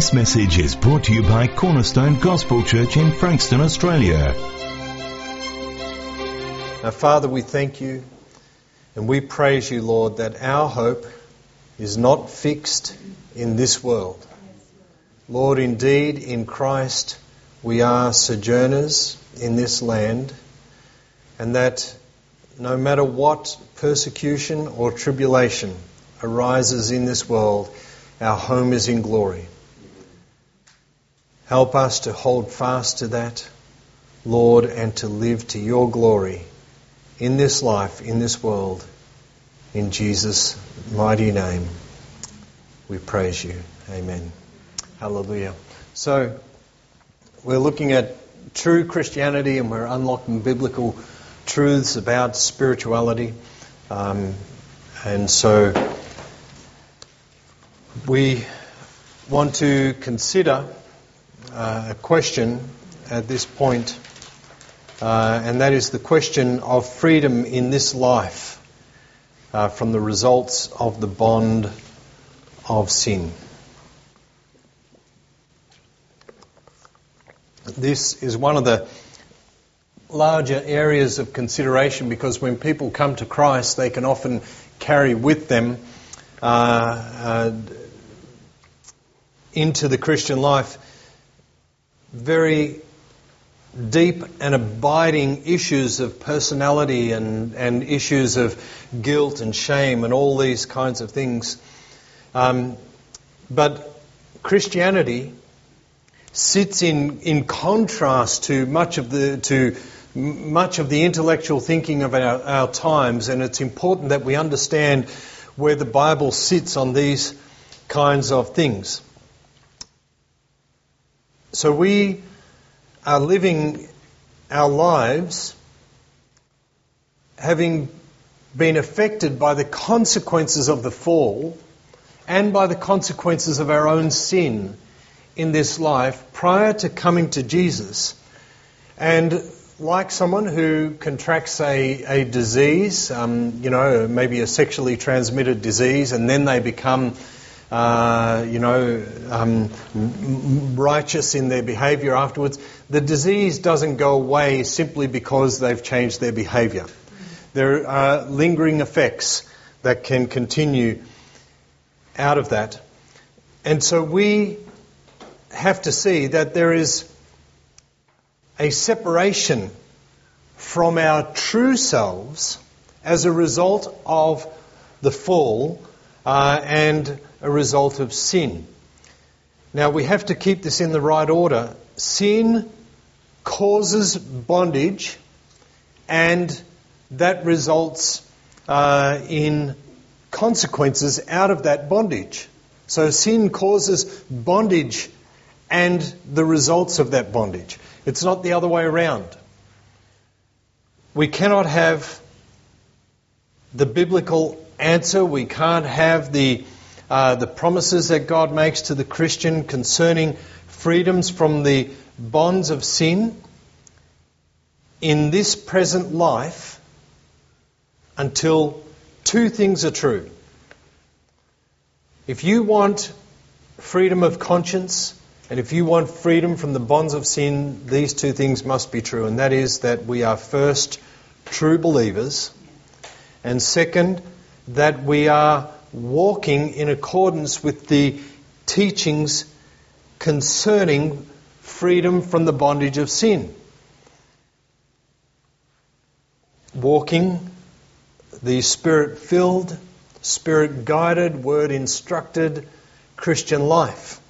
This message is brought to you by Cornerstone Gospel Church in Frankston, Australia. Now, Father, we thank you and we praise you, Lord, that our hope is not fixed in this world. Lord, indeed, in Christ we are sojourners in this land, and that no matter what persecution or tribulation arises in this world, our home is in glory. Help us to hold fast to that, Lord, and to live to your glory in this life, in this world. In Jesus' mighty name, we praise you. Amen. Hallelujah. So, we're looking at true Christianity and we're unlocking biblical truths about spirituality. Um, and so, we want to consider a question at this point, uh, and that is the question of freedom in this life uh, from the results of the bond of sin. This is one of the larger areas of consideration because when people come to Christ, they can often carry with them uh, uh, into the Christian life very deep and abiding issues of personality and, and issues of guilt and shame and all these kinds of things. Um, but Christianity sits in, in contrast to much of the to much of the intellectual thinking of our, our times, and it's important that we understand where the Bible sits on these kinds of things. So we are living our lives having been affected by the consequences of the fall and by the consequences of our own sin in this life prior to coming to Jesus. And like someone who contracts a, a disease, um, you know, maybe a sexually transmitted disease, and then they become uh, you know, um, righteous in their behavior afterwards. The disease doesn't go away simply because they've changed their behavior. There are lingering effects that can continue out of that. And so we have to see that there is a separation from our true selves as a result of the fall uh, and a result of sin. Now we have to keep this in the right order. Sin causes bondage, and that results uh, in consequences out of that bondage. So sin causes bondage and the results of that bondage. It's not the other way around. We cannot have the biblical answer. We can't have the uh, the promises that God makes to the Christian concerning freedoms from the bonds of sin in this present life until two things are true. If you want freedom of conscience, and if you want freedom from the bonds of sin, these two things must be true. And that is that we are first true believers, and second, that we are walking in accordance with the teachings concerning freedom from the bondage of sin. Walking the spirit filled, spirit guided, word instructed Christian life.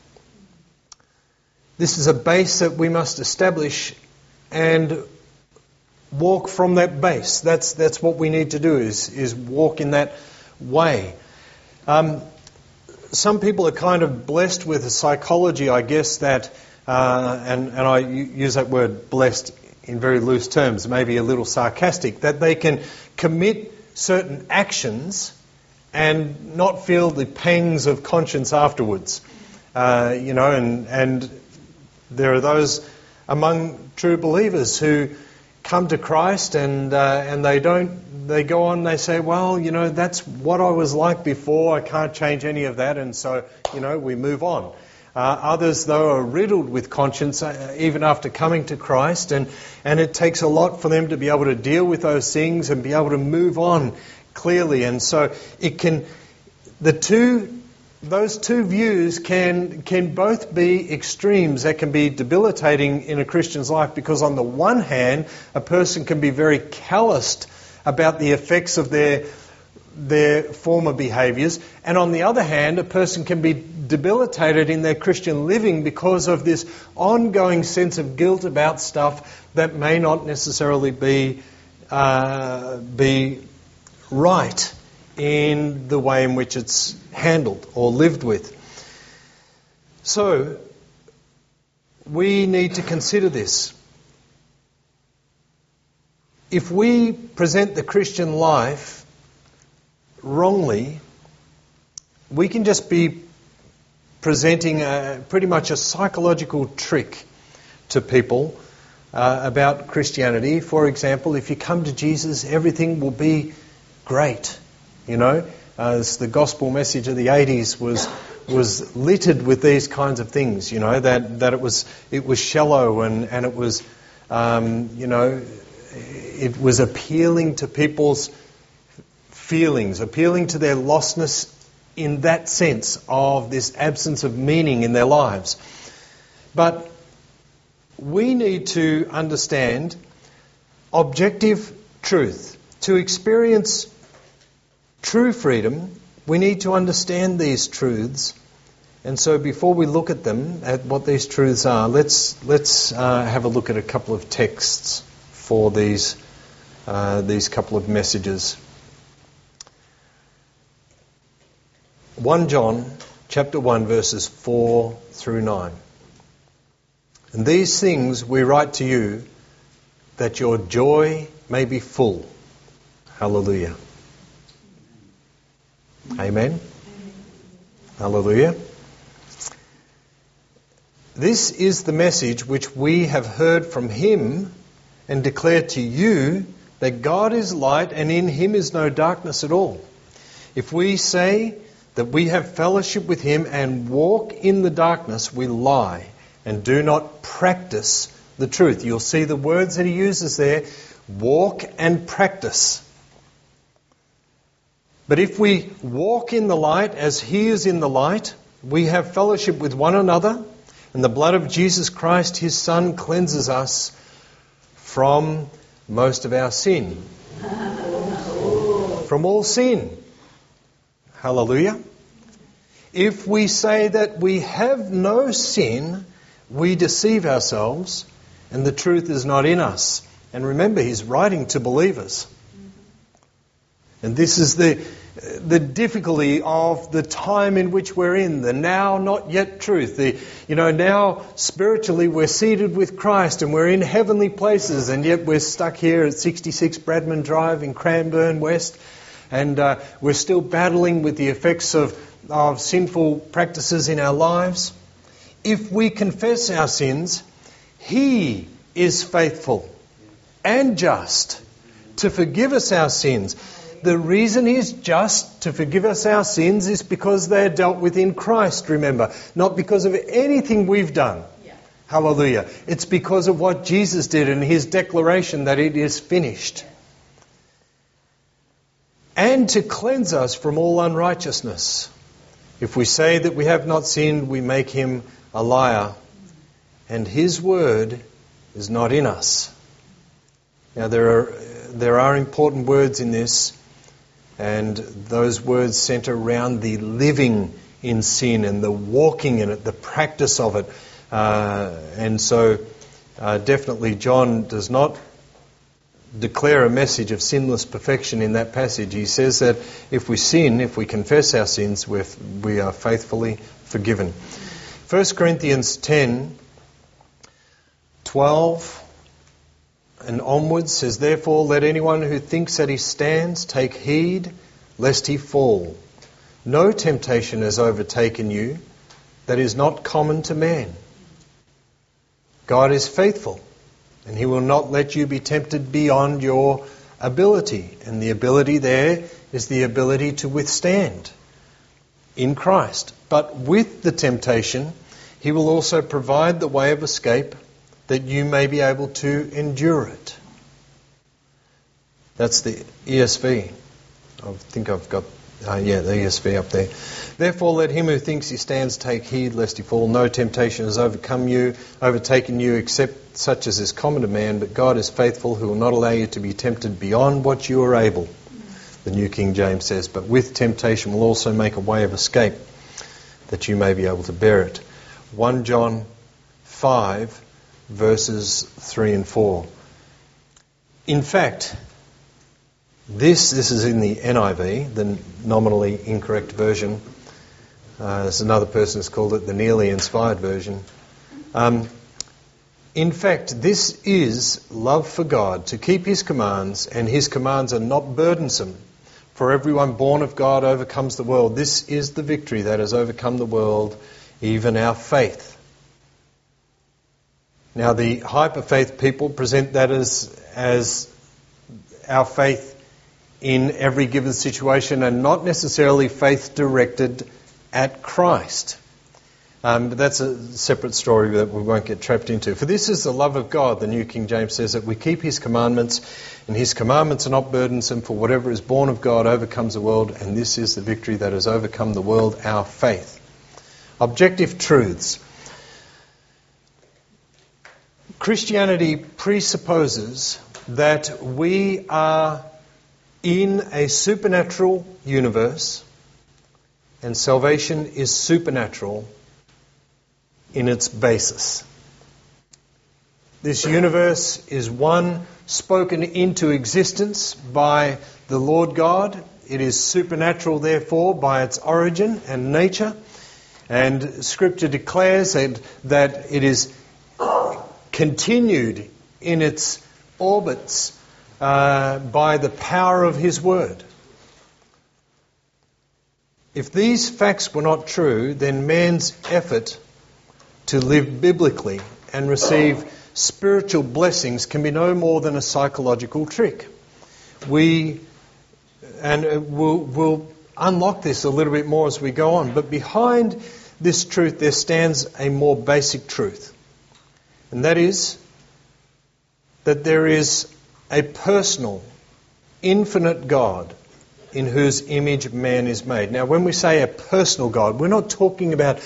This is a base that we must establish and walk from that base. That's, that's what we need to do is, is walk in that way. Um, some people are kind of blessed with a psychology, I guess, that, uh, and, and I use that word blessed in very loose terms, maybe a little sarcastic, that they can commit certain actions and not feel the pangs of conscience afterwards. Uh, you know, and, and there are those among true believers who come to Christ and, uh, and they don't, they go on, they say, well, you know, that's what I was like before, I can't change any of that, and so, you know, we move on. Uh, others, though, are riddled with conscience uh, even after coming to Christ, and, and it takes a lot for them to be able to deal with those things and be able to move on clearly. And so it can, the two those two views can, can both be extremes. That can be debilitating in a Christian's life because, on the one hand, a person can be very calloused about the effects of their, their former behaviors, and on the other hand, a person can be debilitated in their Christian living because of this ongoing sense of guilt about stuff that may not necessarily be, uh, be right in the way in which it's handled or lived with. So, we need to consider this. If we present the Christian life wrongly, we can just be presenting a, pretty much a psychological trick to people uh, about Christianity. For example, if you come to Jesus, everything will be great. You know, as the gospel message of the 80s was was littered with these kinds of things. You know that that it was it was shallow and and it was um, you know it was appealing to people's feelings, appealing to their lostness in that sense of this absence of meaning in their lives. But we need to understand objective truth to experience true freedom, we need to understand these truths. And so, before we look at them, at what these truths are, let's let's uh, have a look at a couple of texts for these uh, these couple of messages. One John, chapter one, verses four through nine. And these things we write to you, that your joy may be full. Hallelujah. Amen. Hallelujah. This is the message which we have heard from him and declare to you that God is light and in him is no darkness at all. If we say that we have fellowship with him and walk in the darkness, we lie and do not practice the truth. You'll see the words that he uses there walk and practice. But if we walk in the light as He is in the light, we have fellowship with one another, and the blood of Jesus Christ, His Son, cleanses us from most of our sin. From all sin. Hallelujah. If we say that we have no sin, we deceive ourselves, and the truth is not in us. And remember, he's writing to believers. And this is the, the difficulty of the time in which we're in, the now not yet truth. The, you know, now spiritually we're seated with Christ and we're in heavenly places, and yet we're stuck here at 66 Bradman Drive in Cranbourne West, and uh, we're still battling with the effects of, of sinful practices in our lives. If we confess our sins, He is faithful and just to forgive us our sins the reason He's just to forgive us our sins is because they are dealt with in Christ, remember, not because of anything we've done. Yeah. Hallelujah. It's because of what Jesus did and His declaration that it is finished. And to cleanse us from all unrighteousness. If we say that we have not sinned, we make Him a liar, and His word is not in us. Now, there are, there are important words in this. And those words center around the living in sin and the walking in it, the practice of it. Uh, and so, uh, definitely, John does not declare a message of sinless perfection in that passage. He says that if we sin, if we confess our sins, we're, we are faithfully forgiven. 1 Corinthians 10 12 and onwards says, Therefore, let anyone who thinks that he stands take heed lest he fall. No temptation has overtaken you that is not common to man. God is faithful, and he will not let you be tempted beyond your ability. And the ability there is the ability to withstand in Christ. But with the temptation, He will also provide the way of escape that you may be able to endure it. That's the ESV. I think I've got, uh, yeah, the ESV up there. Therefore, let him who thinks he stands take heed lest he fall. No temptation has overcome you, overtaken you, except such as is common to man. But God is faithful, who will not allow you to be tempted beyond what you are able. The New King James says, but with temptation will also make a way of escape, that you may be able to bear it. 1 John 5, verses 3 and 4. In fact, this, this is in the NIV, the nominally incorrect version. Uh, another person who's called it the nearly inspired version. Um, in fact, this is love for God, to keep His commands, and His commands are not burdensome. For everyone born of God overcomes the world. This is the victory that has overcome the world, even our faith. Now, the hyper-faith people present that as, as our faith in every given situation and not necessarily faith directed at Christ. Um, but that's a separate story that we won't get trapped into. For this is the love of God, the New King James says, that we keep His commandments, and His commandments are not burdensome, for whatever is born of God overcomes the world, and this is the victory that has overcome the world, our faith. Objective truths. Christianity presupposes that we are in a supernatural universe, and salvation is supernatural in its basis. This universe is one spoken into existence by the Lord God. It is supernatural, therefore, by its origin and nature. And Scripture declares that, that it is continued in its orbits uh, by the power of His Word. If these facts were not true, then man's effort to live biblically and receive spiritual blessings can be no more than a psychological trick. We, and uh, we'll, we'll unlock this a little bit more as we go on, but behind this truth there stands a more basic truth. And that is that there is a personal, infinite God in whose image man is made. Now, when we say a personal God, we're not talking about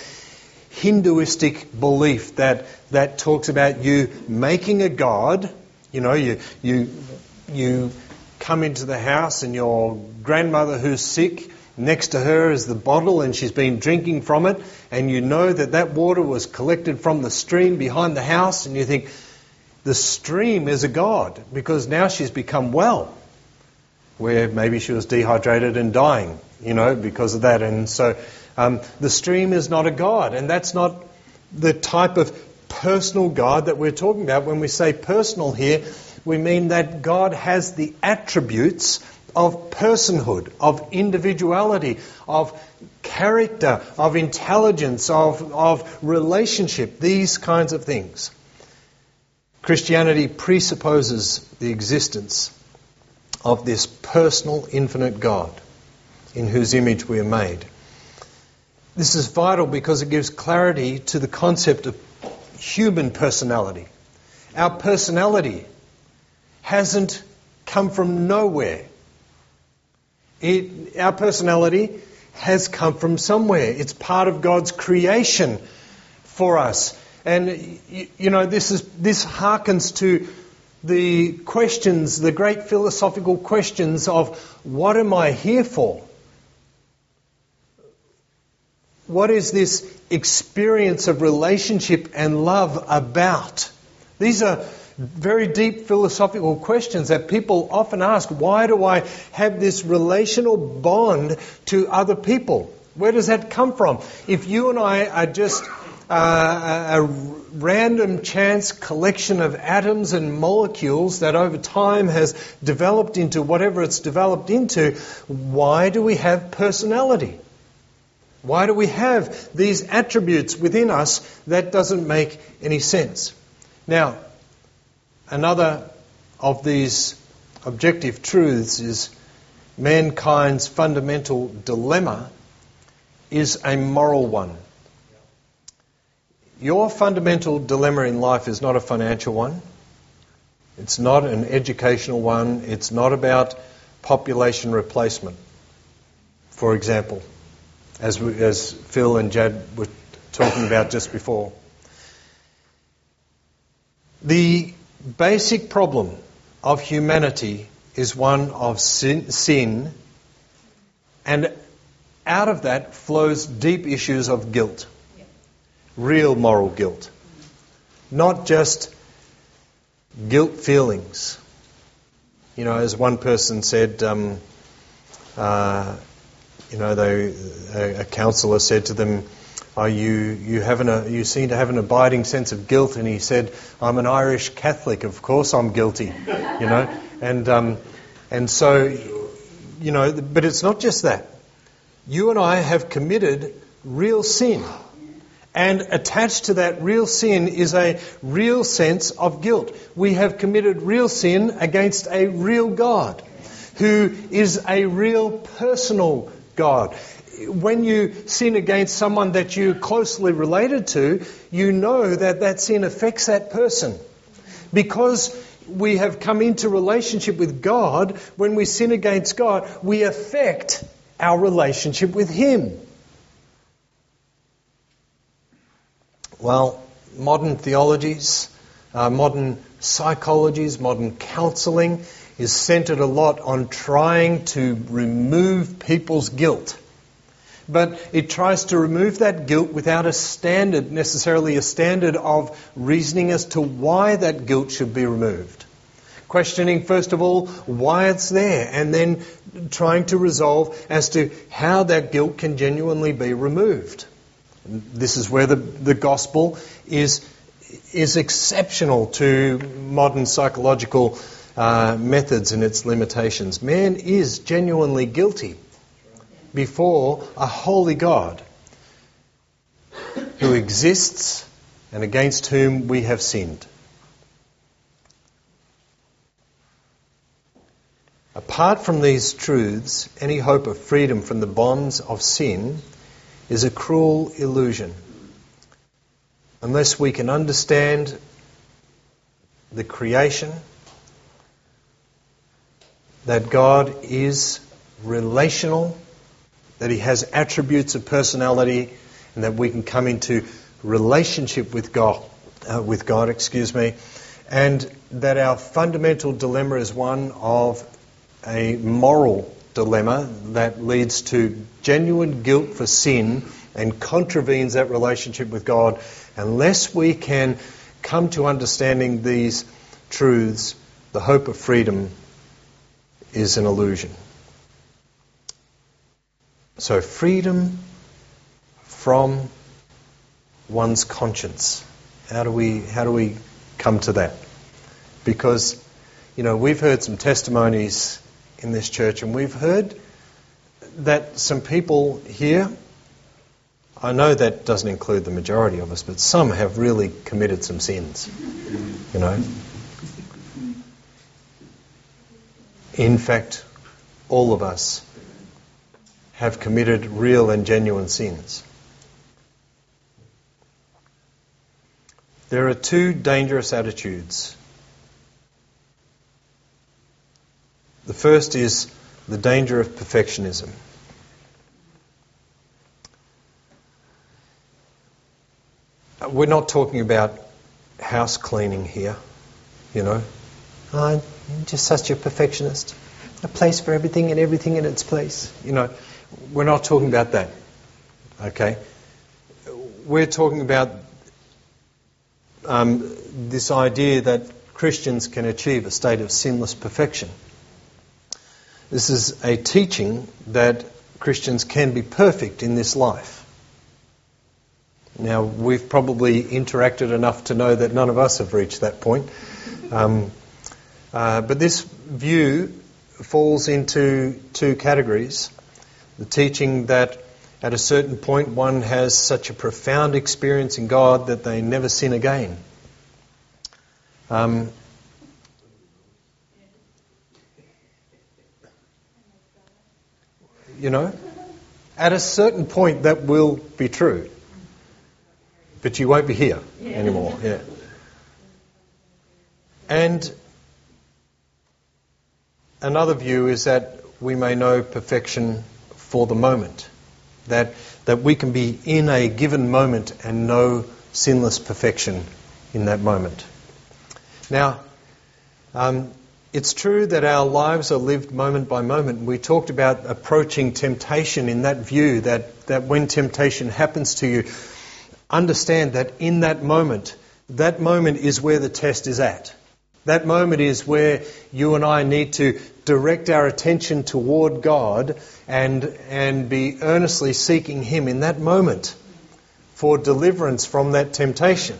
Hinduistic belief that, that talks about you making a God. You know, you, you, you come into the house and your grandmother who's sick, next to her is the bottle and she's been drinking from it, and you know that that water was collected from the stream behind the house, and you think, the stream is a god because now she's become well. Where maybe she was dehydrated and dying, you know, because of that. And so um, the stream is not a god, and that's not the type of personal God that we're talking about. When we say personal here, we mean that God has the attributes of personhood, of individuality, of character, of intelligence, of, of relationship, these kinds of things. Christianity presupposes the existence of this personal, infinite God in whose image we are made. This is vital because it gives clarity to the concept of human personality. Our personality hasn't come from nowhere. It, our personality has come from somewhere. It's part of God's creation for us. And, you know, this, is, this harkens to the questions, the great philosophical questions of what am I here for? What is this experience of relationship and love about? These are very deep philosophical questions that people often ask. Why do I have this relational bond to other people? Where does that come from? If you and I are just uh, a random chance collection of atoms and molecules that over time has developed into whatever it's developed into, why do we have personality? Why do we have these attributes within us? That doesn't make any sense. Now, another of these objective truths is mankind's fundamental dilemma is a moral one Your fundamental dilemma in life is not a financial one. It's not an educational one. It's not about population replacement, for example, as, we, as Phil and Jad were talking about just before. The basic problem of humanity is one of sin, sin, and out of that flows deep issues of guilt, real moral guilt, not just guilt feelings. You know, as one person said, um, uh, you know, they, a, a counsellor said to them, you, you, you seem to have an abiding sense of guilt. And he said, I'm an Irish Catholic. Of course I'm guilty, you know. And, um, and so, you know, but it's not just that. You and I have committed real sin. And attached to that real sin is a real sense of guilt. We have committed real sin against a real God who is a real personal God. When you sin against someone that you're closely related to, you know that that sin affects that person. Because we have come into relationship with God, when we sin against God, we affect our relationship with Him. Well, modern theologies, uh, modern psychologies, modern counseling is centered a lot on trying to remove people's guilt. But it tries to remove that guilt without a standard, necessarily a standard of reasoning as to why that guilt should be removed. Questioning, first of all, why it's there, and then trying to resolve as to how that guilt can genuinely be removed. This is where the, the gospel is, is exceptional to modern psychological uh, methods and its limitations. Man is genuinely guilty before a holy God who exists and against whom we have sinned. Apart from these truths, any hope of freedom from the bonds of sin is a cruel illusion. Unless we can understand the creation, that God is relational, that He has attributes of personality, and that we can come into relationship with God, uh, with God, excuse me, and that our fundamental dilemma is one of a moral dilemma that leads to genuine guilt for sin and contravenes that relationship with God, unless we can come to understanding these truths, the hope of freedom is an illusion. So, freedom from one's conscience. How do we, how do we come to that? Because, you know, we've heard some testimonies in this church, and we've heard that some people here, I know that doesn't include the majority of us, but some have really committed some sins. You know? In fact, all of us have committed real and genuine sins. There are two dangerous attitudes The first is the danger of perfectionism. We're not talking about house cleaning here, you know. Oh, I'm just such a perfectionist. A place for everything and everything in its place. You know, we're not talking about that. Okay? We're talking about um, this idea that Christians can achieve a state of sinless perfection. This is a teaching that Christians can be perfect in this life. Now, we've probably interacted enough to know that none of us have reached that point. Um, uh, but this view falls into two categories. The teaching that at a certain point one has such a profound experience in God that they never sin again. Um, You know? At a certain point, that will be true. but you won't be here yeah. anymore. Yeah. And another view is that we may know perfection for the moment. That, that we can be in a given moment and know sinless perfection in that moment. Now, um, it's true that our lives are lived moment by moment. We talked about approaching temptation in that view, that, that when temptation happens to you, understand that in that moment, that moment is where the test is at. That moment is where you and I need to direct our attention toward God and, and be earnestly seeking Him in that moment for deliverance from that temptation.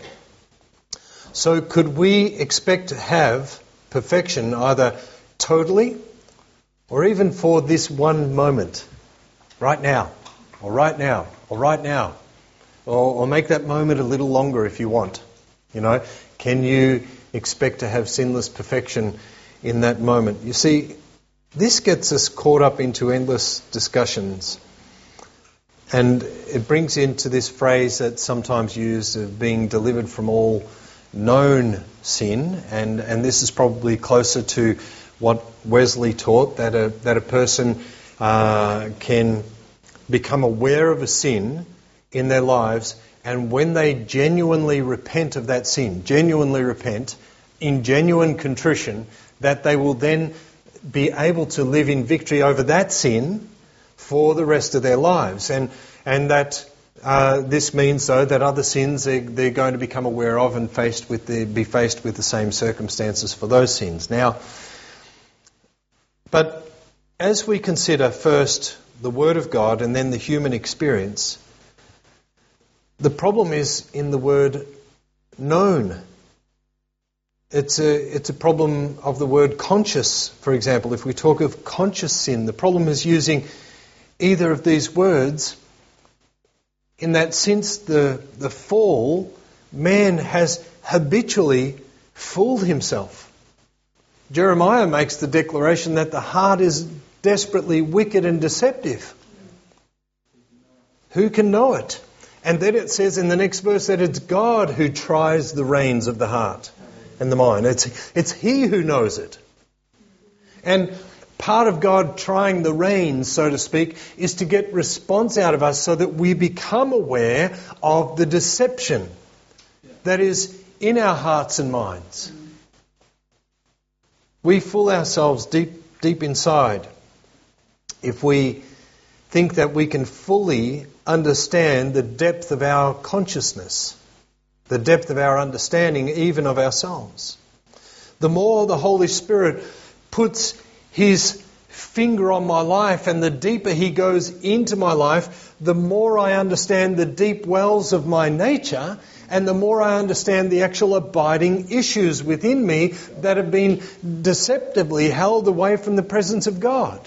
So, could we expect to have perfection either totally or even for this one moment, right now, or right now, or right now, or, or make that moment a little longer if you want. You know, can you expect to have sinless perfection in that moment? You see, this gets us caught up into endless discussions. And it brings into this phrase that's sometimes used of being delivered from all known sin, and, and this is probably closer to what Wesley taught that a, that a person uh, can become aware of a sin in their lives, and when they genuinely repent of that sin, genuinely repent, in genuine contrition, that they will then be able to live in victory over that sin for the rest of their lives. And, and that uh, this means, though, that other sins they're, they're, going to become aware of and faced with the, be faced with the same circumstances for those sins. Now, but as we consider first the Word of God and then the human experience, the problem is in the word known. It's a, it's a problem of the word conscious, for example. If we talk of conscious sin, the problem is using either of these words in that since the, the fall, man has habitually fooled himself. Jeremiah makes the declaration that the heart is desperately wicked and deceptive. Who can know it? And then it says in the next verse that it's God who tries the reins of the heart and the mind. It's, it's He who knows it. And part of God trying the reins, so to speak, is to get response out of us so that we become aware of the deception that is in our hearts and minds. We fool ourselves deep, deep inside if we think that we can fully understand the depth of our consciousness, the depth of our understanding even of ourselves. The more the Holy Spirit puts his finger on my life, and the deeper He goes into my life, the more I understand the deep wells of my nature, and the more I understand the actual abiding issues within me that have been deceptively held away from the presence of God.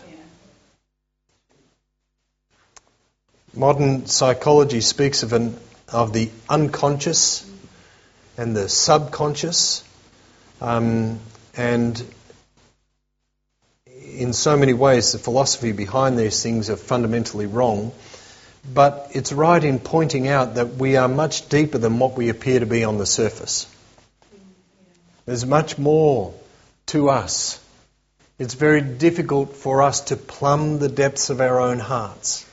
Modern psychology speaks of, an, of the unconscious and the subconscious. Um, and in so many ways, the philosophy behind these things are fundamentally wrong. But it's right in pointing out that we are much deeper than what we appear to be on the surface. There's much more to us. It's very difficult for us to plumb the depths of our own hearts.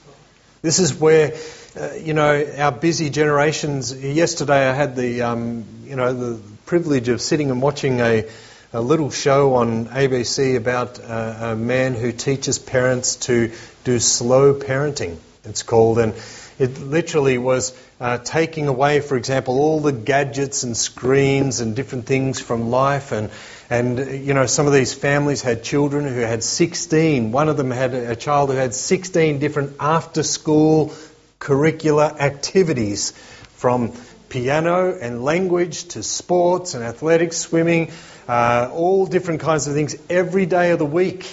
This is where, uh, you know, our busy generations. Yesterday, I had the, um, you know, the privilege of sitting and watching a a little show on ABC about a, a man who teaches parents to do slow parenting, it's called. And it literally was uh, taking away, for example, all the gadgets and screens and different things from life. And, and, you know, some of these families had children who had 16. One of them had a child who had 16 different after school curricular activities from piano and language to sports and athletics, swimming, uh, all different kinds of things every day of the week,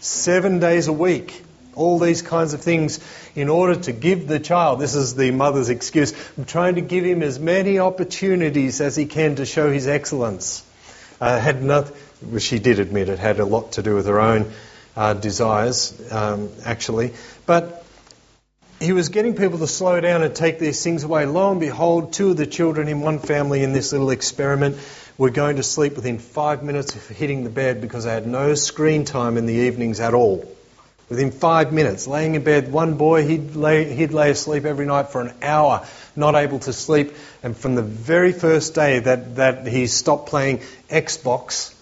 seven days a week. All these kinds of things in order to give the child, this is the mother's excuse, I'm trying to give him as many opportunities as he can to show his excellence. Uh, had not, she did admit it had a lot to do with her own uh, desires, um, actually. But he was getting people to slow down and take these things away. Lo and behold, two of the children in one family in this little experiment were going to sleep within five minutes of hitting the bed because they had no screen time in the evenings at all. Within five minutes, laying in bed, one boy, he'd lay, he'd lay asleep every night for an hour, not able to sleep. And from the very first day that, that he stopped playing Xbox,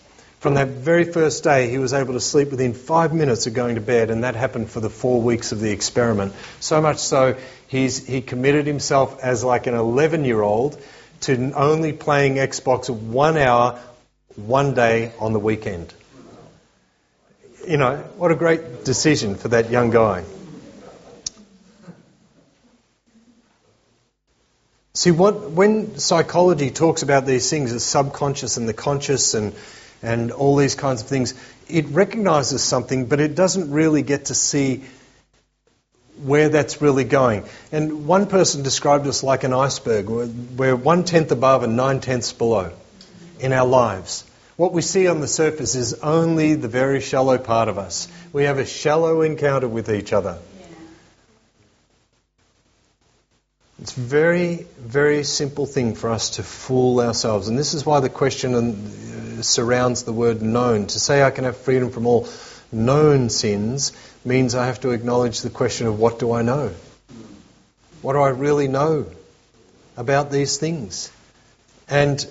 from that very first day, he was able to sleep within five minutes of going to bed, and that happened for the four weeks of the experiment. So much so, he's, he committed himself as like an 11 year old to only playing Xbox one hour, one day on the weekend. You know, what a great decision for that young guy. See, what, when psychology talks about these things, the subconscious and the conscious and and all these kinds of things. It recognizes something, but it doesn't really get to see where that's really going. And one person described us like an iceberg. We're one tenth above and nine tenths below in our lives. What we see on the surface is only the very shallow part of us. We have a shallow encounter with each other. It's a very, very simple thing for us to fool ourselves. And this is why the question uh, surrounds the word known. To say I can have freedom from all known sins means I have to acknowledge the question of what do I know? What do I really know about these things? And,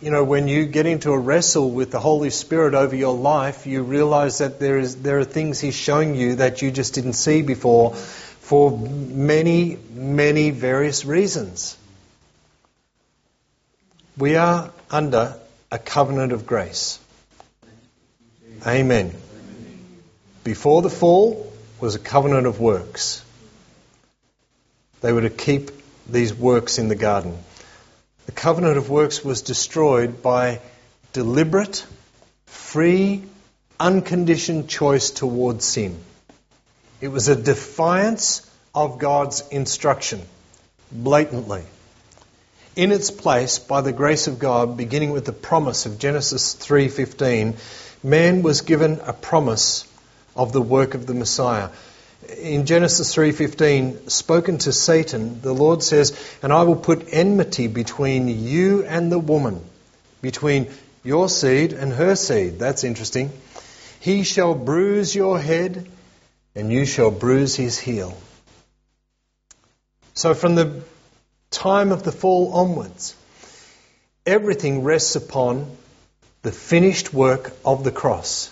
you know, when you get into a wrestle with the Holy Spirit over your life, you realize that there, is, there are things He's showing you that you just didn't see before for many, many various reasons. We are under a covenant of grace. Amen. Before the fall was a covenant of works. They were to keep these works in the garden. The covenant of works was destroyed by deliberate, free, unconditioned choice towards sin. It was a defiance of God's instruction, blatantly. In its place, by the grace of God, beginning with the promise of Genesis 3:15, man was given a promise of the work of the Messiah. In Genesis 3:15, spoken to Satan, the Lord says, "And I will put enmity between you and the woman, between your seed and her seed." That's interesting. He shall bruise your head, and you shall bruise his heel. So from the time of the fall onwards, everything rests upon the finished work of the cross.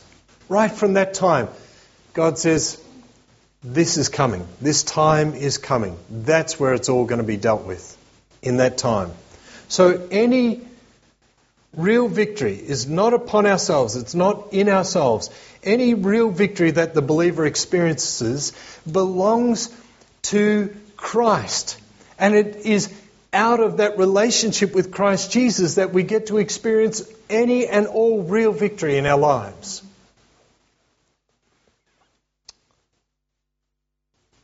Right from that time, God says, This is coming. This time is coming. That's where it's all going to be dealt with in that time. So any real victory is not upon ourselves, it's not in ourselves. Any real victory that the believer experiences belongs to Christ. And it is out of that relationship with Christ Jesus that we get to experience any and all real victory in our lives.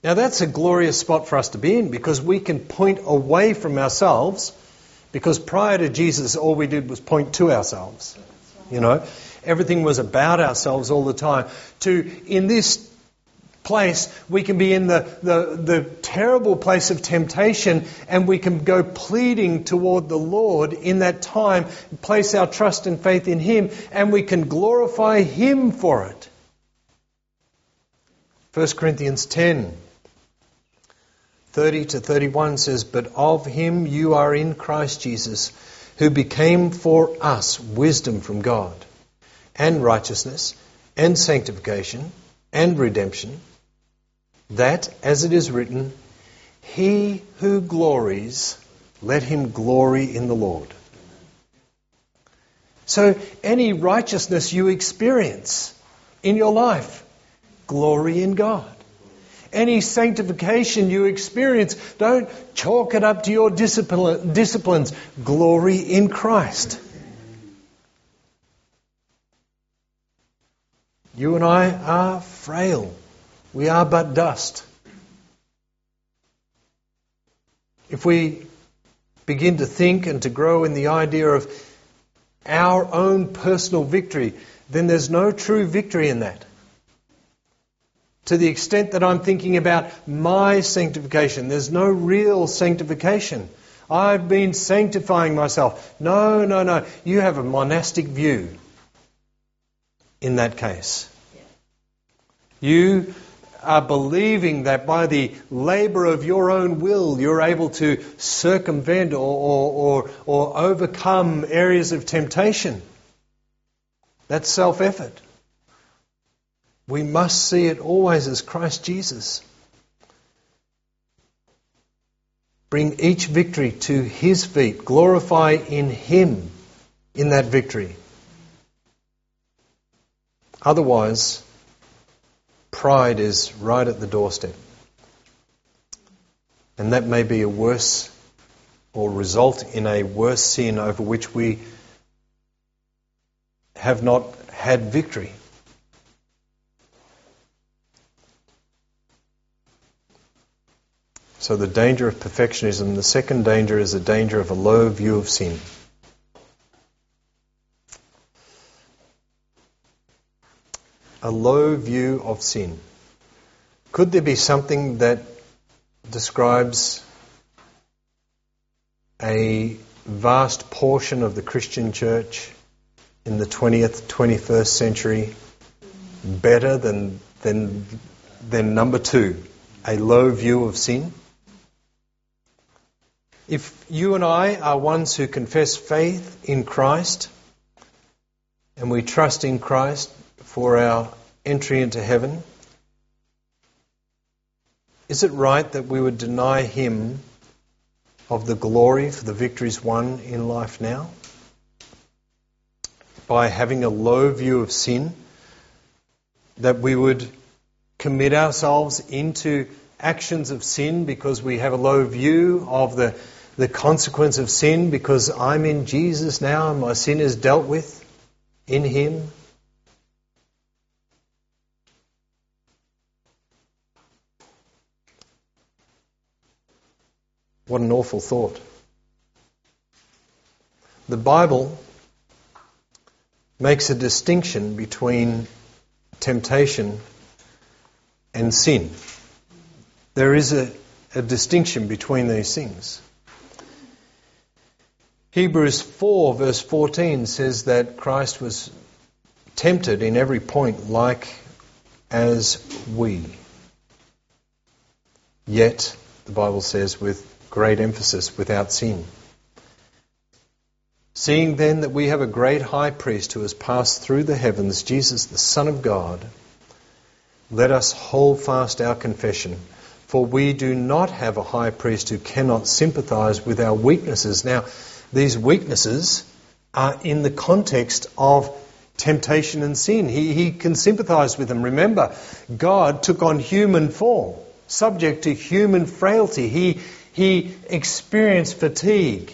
Now, that's a glorious spot for us to be in because we can point away from ourselves because prior to Jesus, all we did was point to ourselves. You know, everything was about ourselves all the time. To, in this place, we can be in the, the, the, terrible place of temptation and we can go pleading toward the Lord in that time, place our trust and faith in Him, and we can glorify Him for it. 1 Corinthians 10 30 to 31 says, But of him you are in Christ Jesus, who became for us wisdom from God, and righteousness, and sanctification, and redemption, that, as it is written, He who glories, let him glory in the Lord. So, any righteousness you experience in your life, glory in God. Any sanctification you experience, don't chalk it up to your discipline, disciplines. Glory in Christ. You and I are frail. We are but dust. If we begin to think and to grow in the idea of our own personal victory, then there's no true victory in that. To the extent that I'm thinking about my sanctification, there's no real sanctification. I've been sanctifying myself. No, no, no. You have a monastic view in that case. You are believing that by the labor of your own will you're able to circumvent or, or, or, or overcome areas of temptation. That's self effort. We must see it always as Christ Jesus. Bring each victory to His feet. Glorify in Him in that victory. Otherwise, pride is right at the doorstep. And that may be a worse or result in a worse sin over which we have not had victory. So, the danger of perfectionism, the second danger is the danger of a low view of sin. A low view of sin. Could there be something that describes a vast portion of the Christian church in the 20th, 21st century better than, than, than number two, a low view of sin? If you and I are ones who confess faith in Christ and we trust in Christ for our entry into heaven, is it right that we would deny Him of the glory for the victories won in life now? By having a low view of sin, that we would commit ourselves into actions of sin because we have a low view of the the consequence of sin because I'm in Jesus now and my sin is dealt with in Him? What an awful thought. The Bible makes a distinction between temptation and sin. There is a, a distinction between these things. Hebrews 4, verse 14 says that Christ was tempted in every point like as we. Yet, the Bible says with great emphasis, without sin. Seeing then that we have a great high priest who has passed through the heavens, Jesus, the Son of God, let us hold fast our confession. For we do not have a high priest who cannot sympathize with our weaknesses. Now, these weaknesses are in the context of temptation and sin. He, he can sympathize with them. Remember, God took on human form, subject to human frailty. He, he experienced fatigue.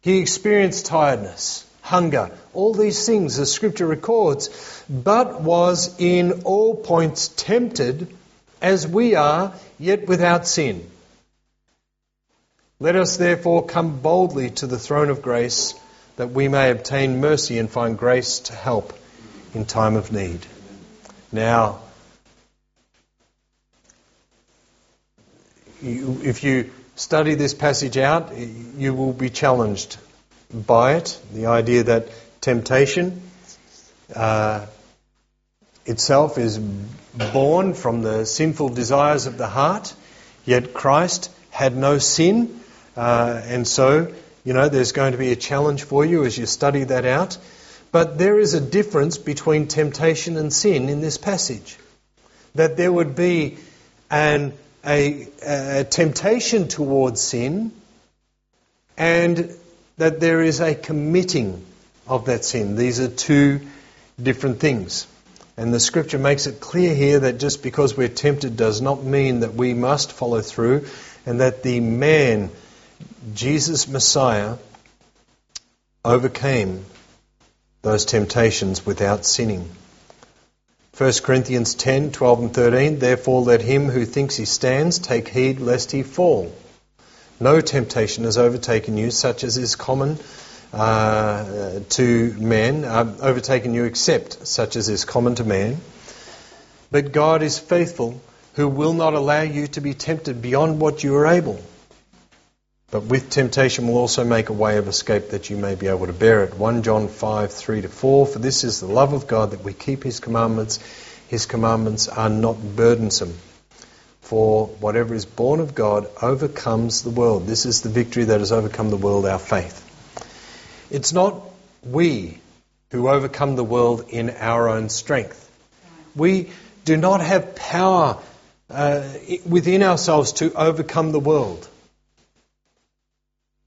He experienced tiredness, hunger, all these things the scripture records, but was in all points tempted as we are, yet without sin. Let us therefore come boldly to the throne of grace that we may obtain mercy and find grace to help in time of need. Now, you, if you study this passage out, you will be challenged by it. The idea that temptation uh, itself is born from the sinful desires of the heart, yet Christ had no sin uh, and so, you know, there's going to be a challenge for you as you study that out. But there is a difference between temptation and sin in this passage. That there would be an, a, a temptation towards sin and that there is a committing of that sin. These are two different things. And the scripture makes it clear here that just because we're tempted does not mean that we must follow through and that the man Jesus Messiah overcame those temptations without sinning. 1 Corinthians 10, 12 and 13, Therefore let him who thinks he stands take heed lest he fall. No temptation has overtaken you such as is common uh, to men, uh, overtaken you except such as is common to man. But God is faithful, who will not allow you to be tempted beyond what you are able. But with temptation will also make a way of escape that you may be able to bear it. 1 John 5, 3 to 4. For this is the love of God that we keep his commandments. His commandments are not burdensome. For whatever is born of God overcomes the world. This is the victory that has overcome the world, our faith. It's not we who overcome the world in our own strength. We do not have power uh, within ourselves to overcome the world.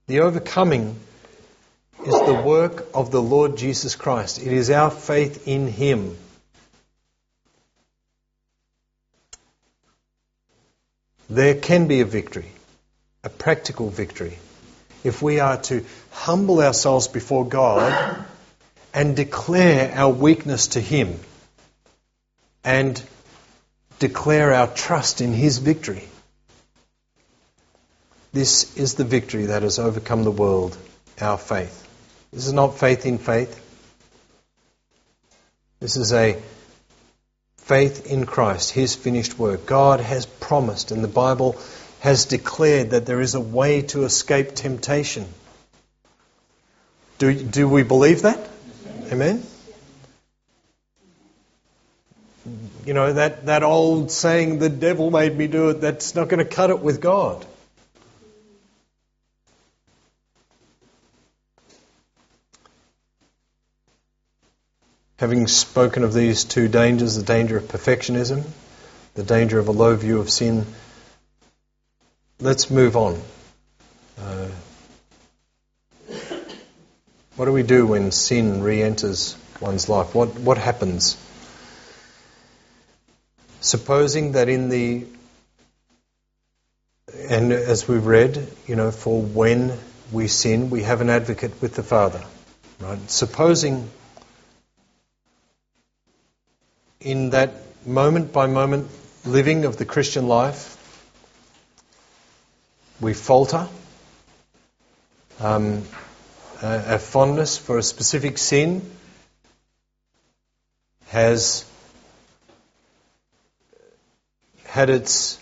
The overcoming is the work of the Lord Jesus Christ. It is our faith in Him. There can be a victory, a practical victory, if we are to humble ourselves before God and declare our weakness to Him and declare our trust in His victory. This is the victory that has overcome the world, our faith. This is not faith in faith. This is a faith in Christ, His finished work. God has promised, and the Bible has declared that there is a way to escape temptation. Do, do we believe that? Amen? You know, that, that old saying, the devil made me do it, that's not going to cut it with God. Having spoken of these two dangers, the danger of perfectionism, the danger of a low view of sin, let's move on. Uh, what do we do when sin re enters one's life? What, what happens? Supposing that in the, and as we've read, you know, for when we sin, we have an advocate with the Father. Right? Supposing in that moment by moment living of the Christian life, we falter, um, a, fondness for a specific sin has had its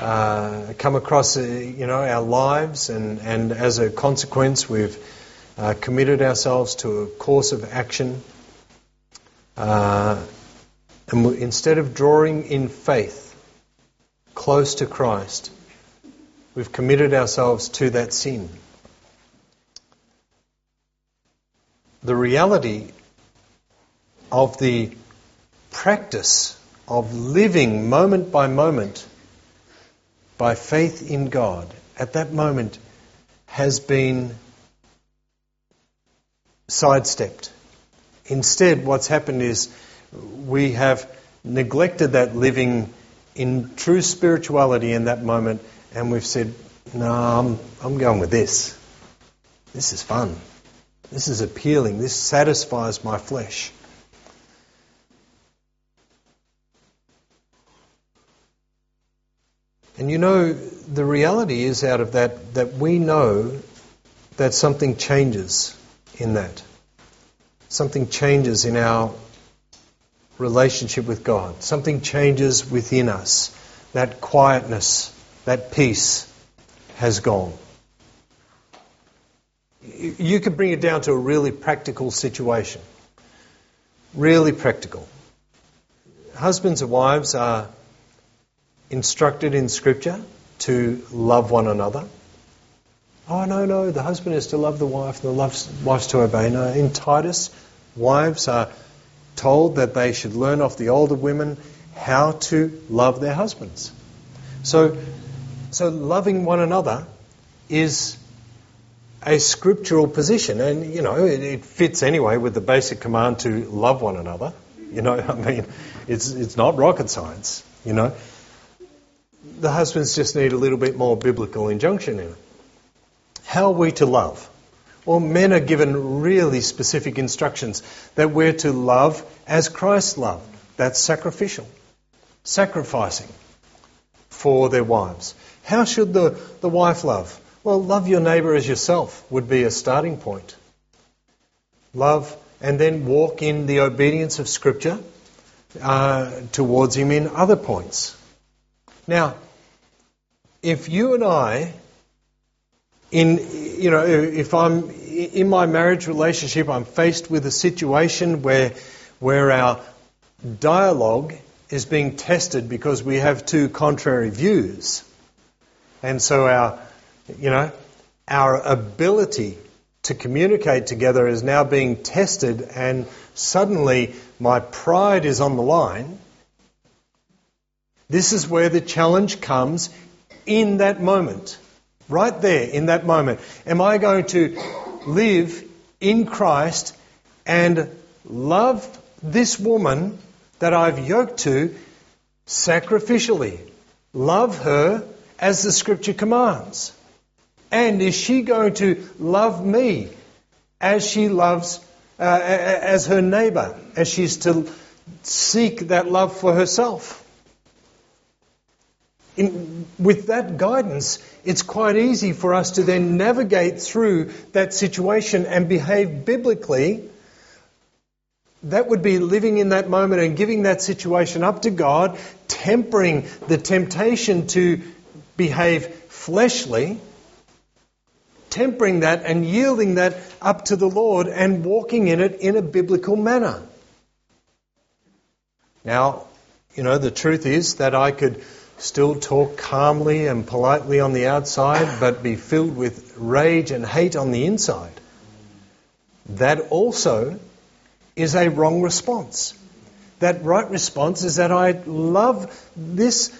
uh, come across, uh, you know, our lives, and, and as a consequence, we've uh, committed ourselves to a course of action. And instead of drawing in faith close to Christ, we've committed ourselves to that sin. The reality of the practice of living moment by moment by faith in God at that moment has been sidestepped. Instead, what's happened is we have neglected that living in true spirituality in that moment, and we've said, No, I'm, I'm going with this. This is fun. This is appealing. This satisfies my flesh. And you know, the reality is out of that that we know that something changes in that. Something changes in our relationship with God. Something changes within us. That quietness, that peace has gone. You could bring it down to a really practical situation. Really practical. Husbands and wives are instructed in Scripture to love one another. Oh, no, no, the husband is to love the wife and the wife's to obey. No, in Titus, wives are told that they should learn off the older women how to love their husbands. So, so loving one another is a scriptural position, and you know it, it, fits anyway with the basic command to love one another. You know, I mean, it's it's not rocket science. You know, the husbands just need a little bit more biblical injunction in it. How are we to love? Well, men are given really specific instructions that we're to love as Christ loved. That's sacrificial, sacrificing for their wives. How should the, the wife love? Well, love your neighbour as yourself would be a starting point. Love and then walk in the obedience of Scripture uh, towards Him in other points. Now, if you and I, in you know, if I'm in my marriage relationship, I'm faced with a situation where where our dialogue is being tested because we have two contrary views, and so our you know our ability to communicate together is now being tested, and suddenly my pride is on the line. This is where the challenge comes in that moment. Right there, in that moment. Am I going to live in Christ and love this woman that I've yoked to sacrificially? Love her as the scripture commands. And is she going to love me as she loves, uh, as her neighbour, as she's to seek that love for herself? In, with that guidance, it's quite easy for us to then navigate through that situation and behave biblically. That would be living in that moment and giving that situation up to God, tempering the temptation to behave fleshly, tempering that and yielding that up to the Lord and walking in it in a biblical manner. Now, you know, the truth is that I could still talk calmly and politely on the outside, but be filled with rage and hate on the inside. That also is a wrong response. That right response is that I love this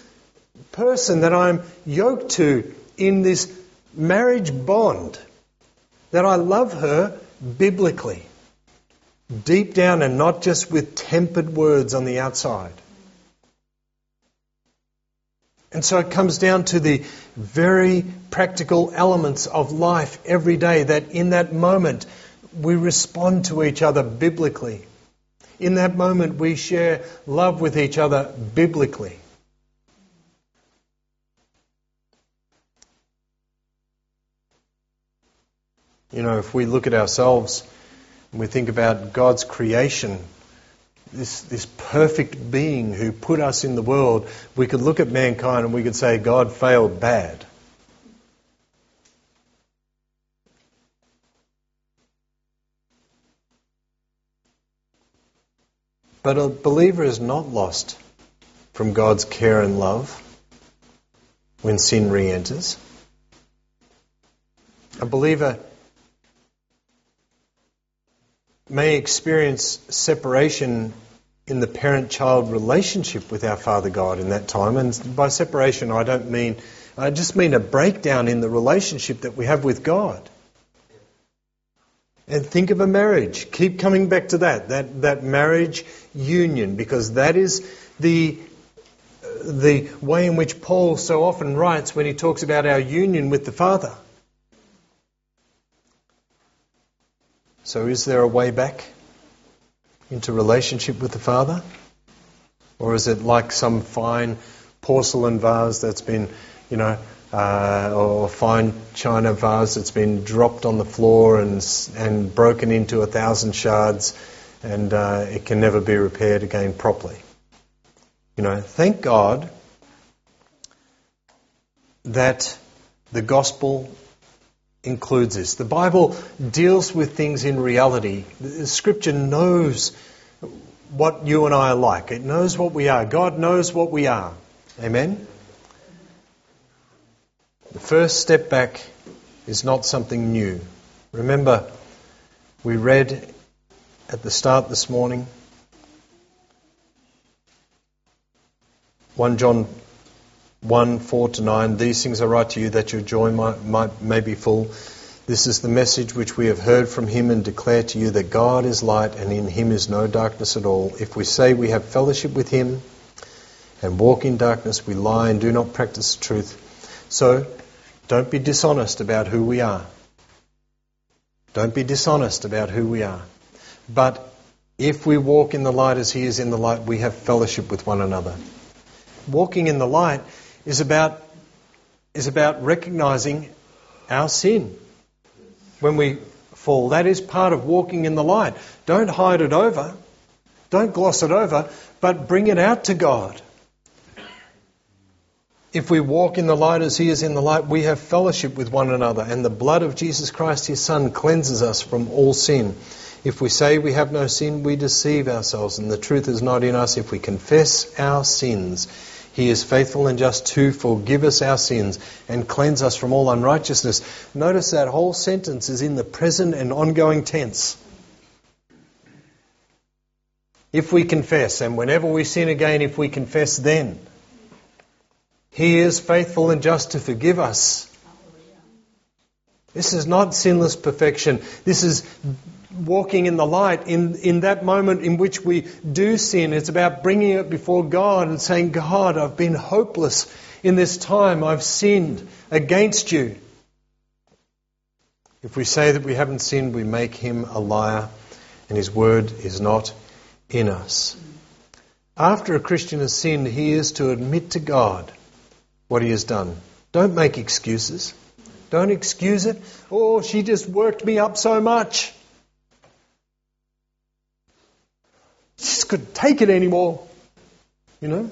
person that I'm yoked to in this marriage bond, that I love her biblically, deep down and not just with tempered words on the outside. And so it comes down to the very practical elements of life every day that in that moment we respond to each other biblically. In that moment we share love with each other biblically. You know, if we look at ourselves and we think about God's creation, this, this perfect being who put us in the world, we could look at mankind and we could say God failed bad. But a believer is not lost from God's care and love when sin re enters. A believer may experience separation in the parent child relationship with our Father God in that time. And by separation, I don't mean, I just mean a breakdown in the relationship that we have with God. And think of a marriage. Keep coming back to that, that, that marriage union, because that is the, the way in which Paul so often writes when he talks about our union with the Father. So, is there a way back into relationship with the Father? Or is it like some fine porcelain vase that's been, you know, uh, or fine china vase that's been dropped on the floor and, and broken into a thousand shards and uh, it can never be repaired again properly? You know, thank God that the gospel includes this. The Bible deals with things in reality. The Scripture knows what you and I are like. It knows what we are. God knows what we are. Amen? The first step back is not something new. Remember, we read at the start this morning 1 John 1 4 to 9. These things I write to you that your joy might, might, may be full. This is the message which we have heard from him and declare to you that God is light and in him is no darkness at all. If we say we have fellowship with him and walk in darkness, we lie and do not practice the truth. So, don't be dishonest about who we are. Don't be dishonest about who we are. But if we walk in the light as he is in the light, we have fellowship with one another. Walking in the light is about, is about recognizing our sin when we fall. That is part of walking in the light. Don't hide it over. Don't gloss it over, but bring it out to God. If we walk in the light as He is in the light, we have fellowship with one another, and the blood of Jesus Christ, His Son, cleanses us from all sin. If we say we have no sin, we deceive ourselves, and the truth is not in us. If we confess our sins, He is faithful and just to forgive us our sins and cleanse us from all unrighteousness. Notice that whole sentence is in the present and ongoing tense. If we confess, and whenever we sin again, if we confess then. He is faithful and just to forgive us. This is not sinless perfection. This is walking in the light in, in that moment in which we do sin. It's about bringing it before God and saying, God, I've been hopeless in this time. I've sinned against you. If we say that we haven't sinned, we make him a liar and his word is not in us. After a Christian has sinned, he is to admit to God what he has done. Don't make excuses. Don't excuse it. Oh, she just worked me up so much. Just couldn't take it anymore. You know?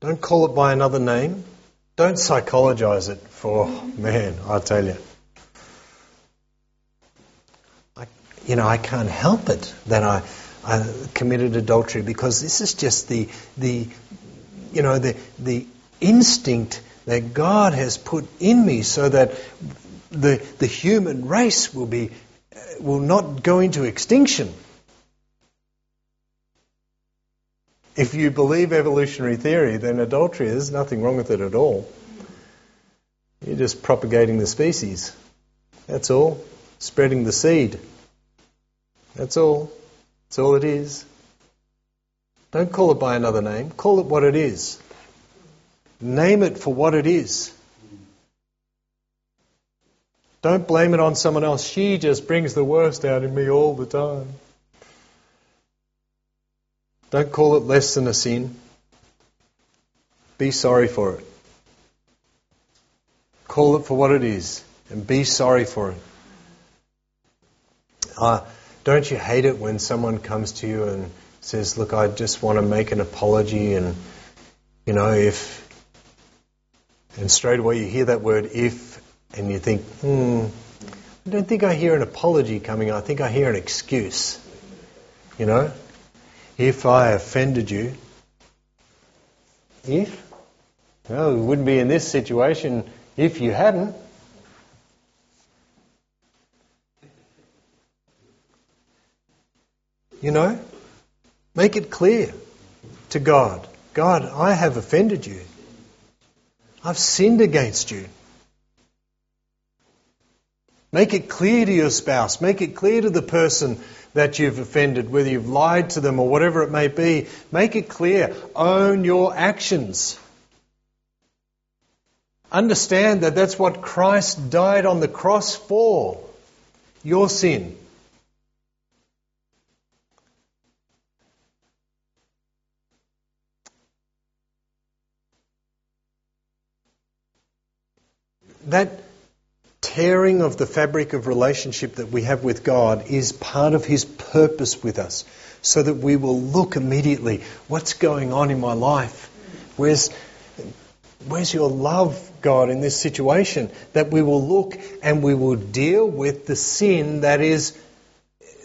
Don't call it by another name. Don't psychologize it for, man, I tell you. I, you know, I can't help it that I uh, committed adultery because this is just the, the you know, the, the instinct that God has put in me so that the, the human race will, be, uh, will not go into extinction. If you believe evolutionary theory, then adultery, there's nothing wrong with it at all. You're just propagating the species. That's all. Spreading the seed. That's all. That's all it is. Don't call it by another name. Call it what it is. Name it for what it is. Don't blame it on someone else. She just brings the worst out in me all the time. Don't call it less than a sin. Be sorry for it. Call it for what it is and be sorry for it. Uh, don't you hate it when someone comes to you and says, Look, I just want to make an apology, and, you know, if. And straight away you hear that word if, and you think, hmm, I don't think I hear an apology coming. I think I hear an excuse. You know? If I offended you, if? Well, we wouldn't be in this situation if you hadn't. You know? Make it clear to God God, I have offended you. I've sinned against you. Make it clear to your spouse. Make it clear to the person that you've offended, whether you've lied to them or whatever it may be. Make it clear. Own your actions. Understand that that's what Christ died on the cross for your sin. that tearing of the fabric of relationship that we have with God is part of His purpose with us, so that we will look immediately what's going on in my life? Where's, where's your love, God, in this situation? That we will look and we will deal with the sin that is,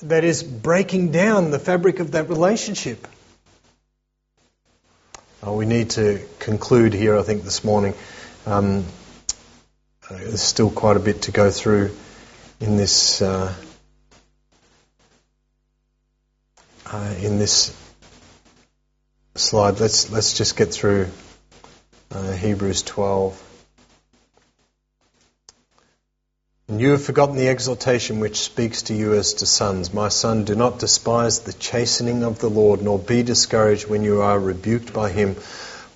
that is breaking down the fabric of that relationship. Oh, we need to conclude here, I think, this morning. Um, there's still quite a bit to go through in this uh, uh, in this slide. Let's let's just get through uh, Hebrews 12. And you have forgotten the exhortation which speaks to you as to sons. My son, do not despise the chastening of the Lord, nor be discouraged when you are rebuked by him.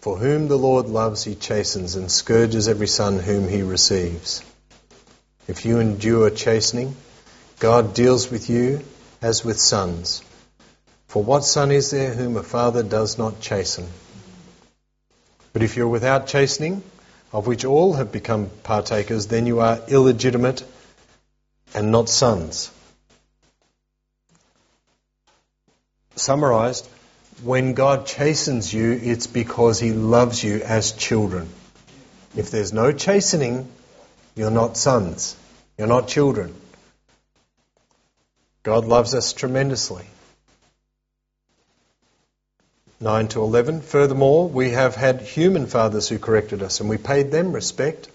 For whom the Lord loves, he chastens and scourges every son whom he receives. If you endure chastening, God deals with you as with sons. For what son is there whom a father does not chasten? But if you're without chastening, of which all have become partakers, then you are illegitimate and not sons. Summarized, when God chastens you, it's because He loves you as children. If there's no chastening, you're not sons. You're not children. God loves us tremendously. 9 to 11. Furthermore, we have had human fathers who corrected us, and we paid them respect.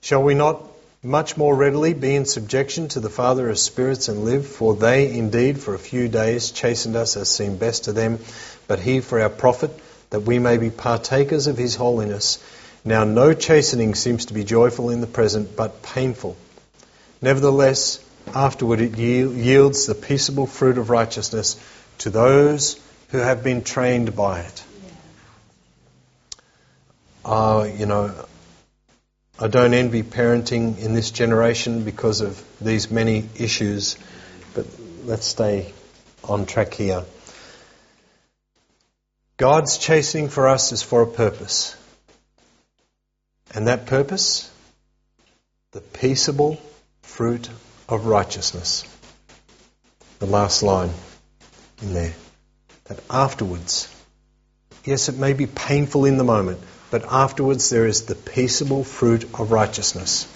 Shall we not much more readily be in subjection to the Father of spirits and live? For they indeed for a few days chastened us as seemed best to them, but he for our profit, that we may be partakers of his holiness. Now no chastening seems to be joyful in the present, but painful. Nevertheless, afterward it yields the peaceable fruit of righteousness to those who have been trained by it. Uh, you know, I don't envy parenting in this generation because of these many issues, but let's stay on track here. God's chastening for us is for a purpose. And that purpose, the peaceable fruit of righteousness. The last line in there. That afterwards, yes, it may be painful in the moment, but afterwards there is the peaceable fruit of righteousness.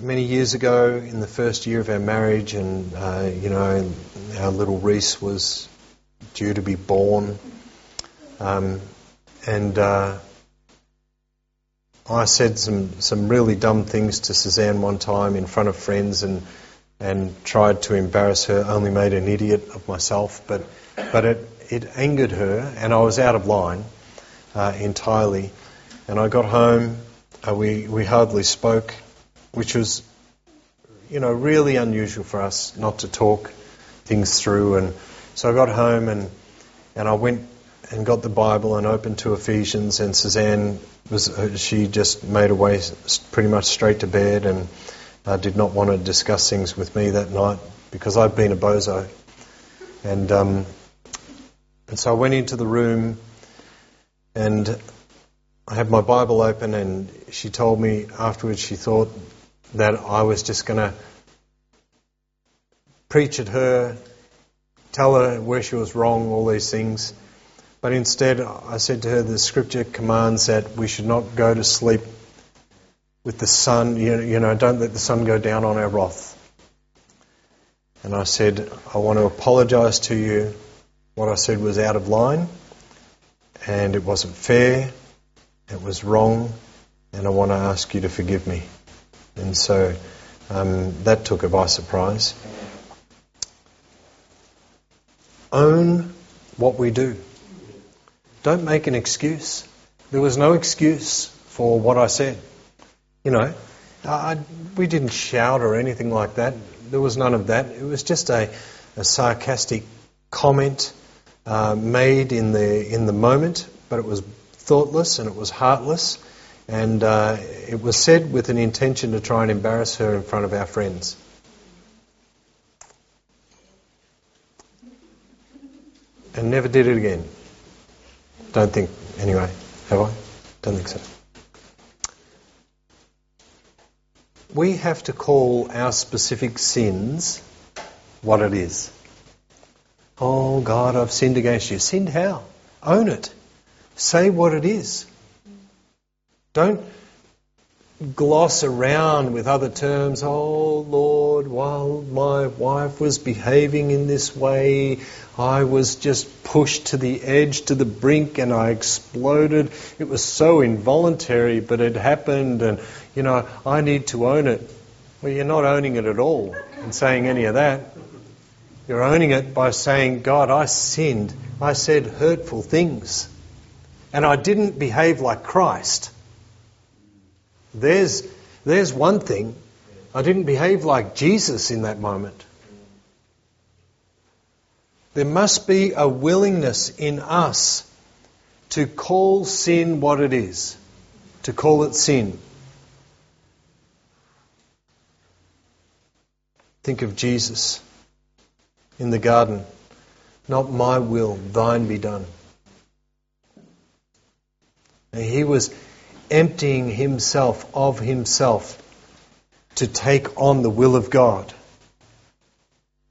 Many years ago, in the first year of our marriage, and uh, you know, our little Reese was due to be born, um, and uh, I said some, some really dumb things to Suzanne one time in front of friends and, and tried to embarrass her, only made an idiot of myself, but, but it, it angered her and I was out of line uh, entirely. And I got home, uh, we, we hardly spoke, which was, you know, really unusual for us not to talk things through. And so I got home and, and I went and got the Bible and opened to Ephesians, and Suzanne was uh, she just made her way pretty much straight to bed and uh, did not want to discuss things with me that night because I've been a bozo, and um, and so I went into the room and I had my Bible open, and she told me afterwards she thought that I was just going to preach at her, tell her where she was wrong, all these things. But instead, I said to her, the scripture commands that we should not go to sleep with the sun, you know, don't let the sun go down on our wrath. And I said, I want to apologize to you. What I said was out of line, and it wasn't fair, it was wrong, and I want to ask you to forgive me. And so um, that took her by surprise. Own what we do. Don't make an excuse. There was no excuse for what I said. You know, I, we didn't shout or anything like that. There was none of that. It was just a, a sarcastic comment uh, made in the in the moment, but it was thoughtless and it was heartless, and uh, it was said with an intention to try and embarrass her in front of our friends. And never did it again. Don't think, anyway. Have I? Don't think so. We have to call our specific sins what it is. Oh God, I've sinned against you. Sinned how? Own it. Say what it is. Don't gloss around with other terms. Oh Lord, while my wife was behaving in this way, I was just pushed to the edge, to the brink, and I exploded. It was so involuntary, but it happened, and you know, I need to own it. Well, you're not owning it at all and saying any of that. You're owning it by saying, God, I sinned. I said hurtful things. And I didn't behave like Christ. There's, there's one thing. I didn't behave like Jesus in that moment. There must be a willingness in us to call sin what it is, to call it sin. Think of Jesus in the garden. Not my will, thine be done. And he was emptying himself of himself to take on the will of God.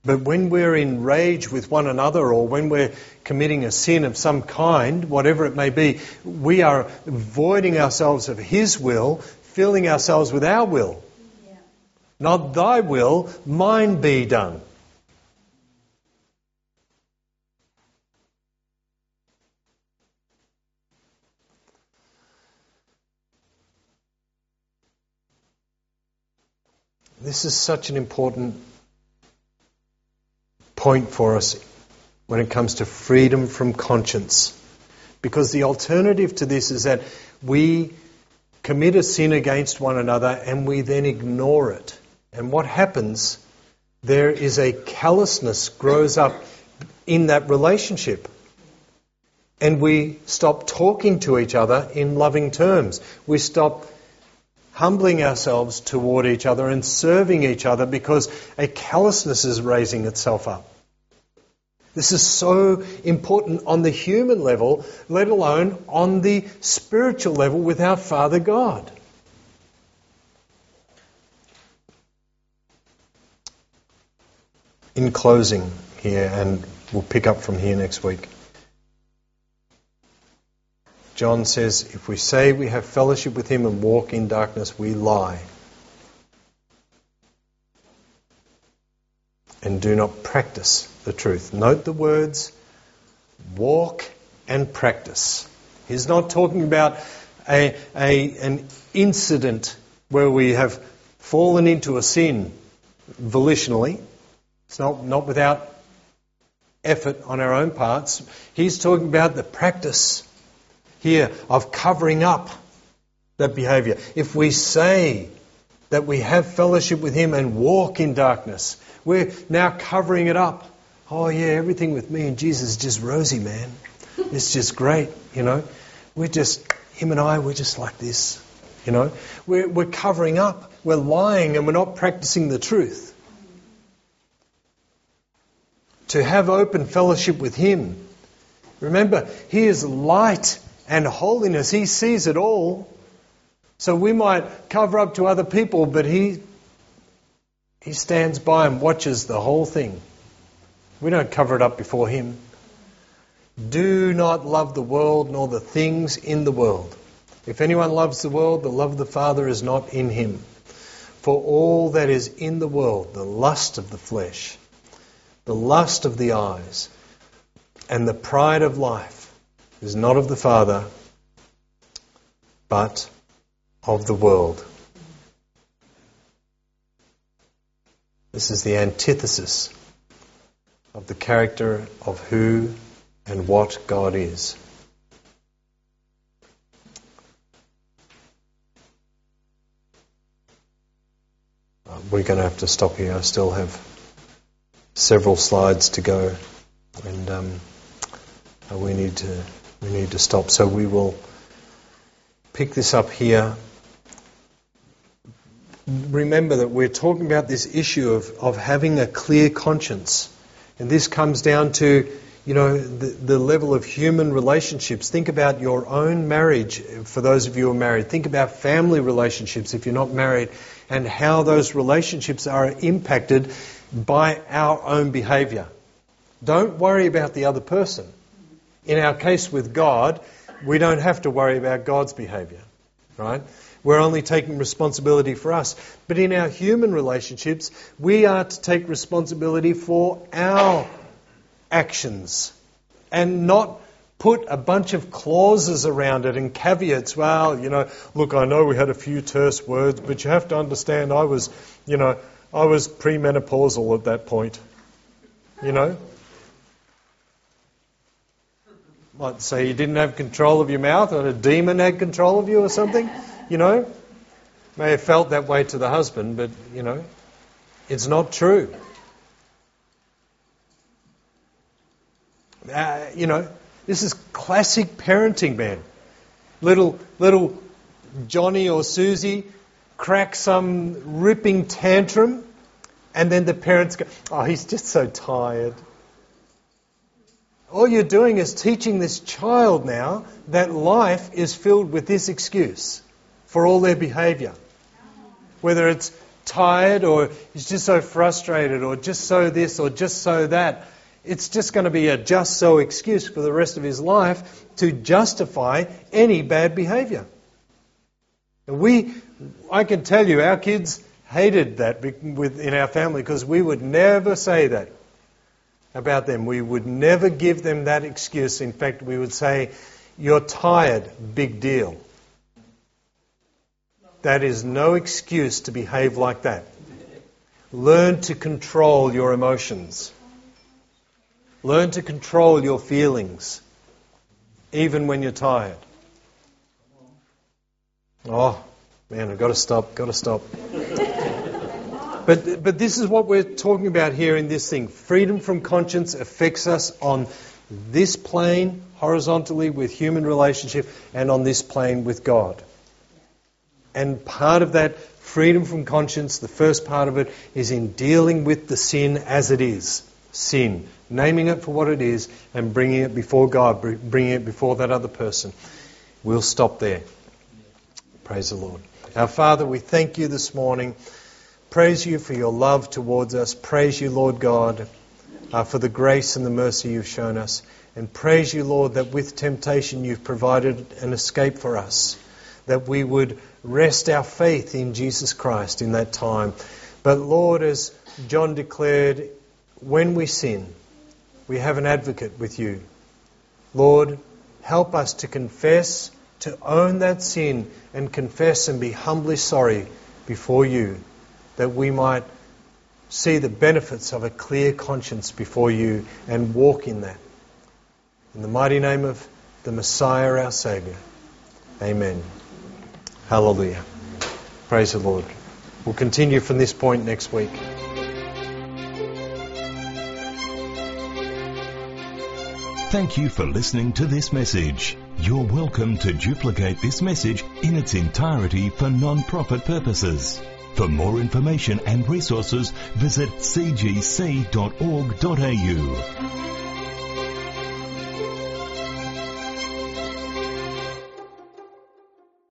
But when we're in rage with one another or when we're committing a sin of some kind, whatever it may be, we are voiding ourselves of His will, filling ourselves with our will. Yeah. Not thy will, mine be done. This is such an important point for us when it comes to freedom from conscience. Because the alternative to this is that we commit a sin against one another and we then ignore it. And what happens? There is a callousness grows up in that relationship. And we stop talking to each other in loving terms. We stop humbling ourselves toward each other and serving each other because a callousness is raising itself up. This is so important on the human level, let alone on the spiritual level with our Father God. In closing here, and we'll pick up from here next week. John says, if we say we have fellowship with him and walk in darkness, we lie. And do not practice the truth. Note the words walk and practice. He's not talking about a, a, an incident where we have fallen into a sin volitionally. It's not, not without effort on our own parts. He's talking about the practice here of covering up that behavior. If we say that we have fellowship with Him and walk in darkness, we're now covering it up. Oh, yeah, everything with me and Jesus is just rosy, man. It's just great, you know. We're just, him and I, we're just like this, you know. We're, we're covering up, we're lying, and we're not practicing the truth. To have open fellowship with Him. Remember, He is light and holiness, He sees it all. So we might cover up to other people, but He, he stands by and watches the whole thing. We don't cover it up before Him. Do not love the world nor the things in the world. If anyone loves the world, the love of the Father is not in him. For all that is in the world, the lust of the flesh, the lust of the eyes, and the pride of life, is not of the Father, but of the world. This is the antithesis of the character of who and what God is. Uh, we're going to have to stop here. I still have several slides to go, and um, uh, we need to we need to stop. So we will pick this up here. Remember that we're talking about this issue of, of having a clear conscience. And this comes down to, you know, the, the level of human relationships. Think about your own marriage uh, for those of you who are married. Think about family relationships if you're not married and how those relationships are impacted by our own behavior. Don't worry about the other person. In our case with God, we don't have to worry about God's behavior, right? We're only taking responsibility for us. But in our human relationships, we are to take responsibility for our actions and not put a bunch of clauses around it and caveats. Well, you know, look, I know we had a few terse words, but you have to understand I was, you know, I was premenopausal at that point. You know? Might say you didn't have control of your mouth or a demon had control of you or something you know. May have felt that way to the husband, but, you know, it's not true. Uh, you know, this is classic parenting, man. Little, little Johnny or Susie crack some ripping tantrum, and then the parents go, Oh, he's just so tired. All you're doing is teaching this child now that life is filled with this excuse. for all their behavior. Whether it's tired or he's just so frustrated or just so this or just so that. It's just going to be a just so excuse for the rest of his life to justify any bad behavior. And we, I can tell you, our kids hated that in our family because we would never say that about them. We would never give them that excuse. In fact, we would say, You're tired, big deal. That is no excuse to behave like that. Learn to control your emotions. Learn to control your feelings, even when you're tired. Oh, man, I've got to stop, got to stop. But, but this is what we're talking about here in this thing. Freedom from conscience affects us on this plane, horizontally, with human relationship, and on this plane with God. And part of that freedom from conscience, the first part of it, is in dealing with the sin as it is sin, naming it for what it is, and bringing it before God, bringing it before that other person. We'll stop there. Praise the Lord. Our Father, we thank you this morning. Praise you for your love towards us. Praise you, Lord God, uh, for the grace and the mercy you've shown us. And praise you, Lord, that with temptation you've provided an escape for us, that we would rest our faith in Jesus Christ in that time. But Lord, as John declared, when we sin, we have an advocate with you. Lord, help us to confess, to own that sin, and confess and be humbly sorry before you that we might see the benefits of a clear conscience before you and walk in that. In the mighty name of the Messiah, our Saviour. Amen. Hallelujah. Praise the Lord. We'll continue from this point next week. Thank you for listening to this message. You're welcome to duplicate this message in its entirety for non-profit purposes. For more information and resources, visit cgc.org.au.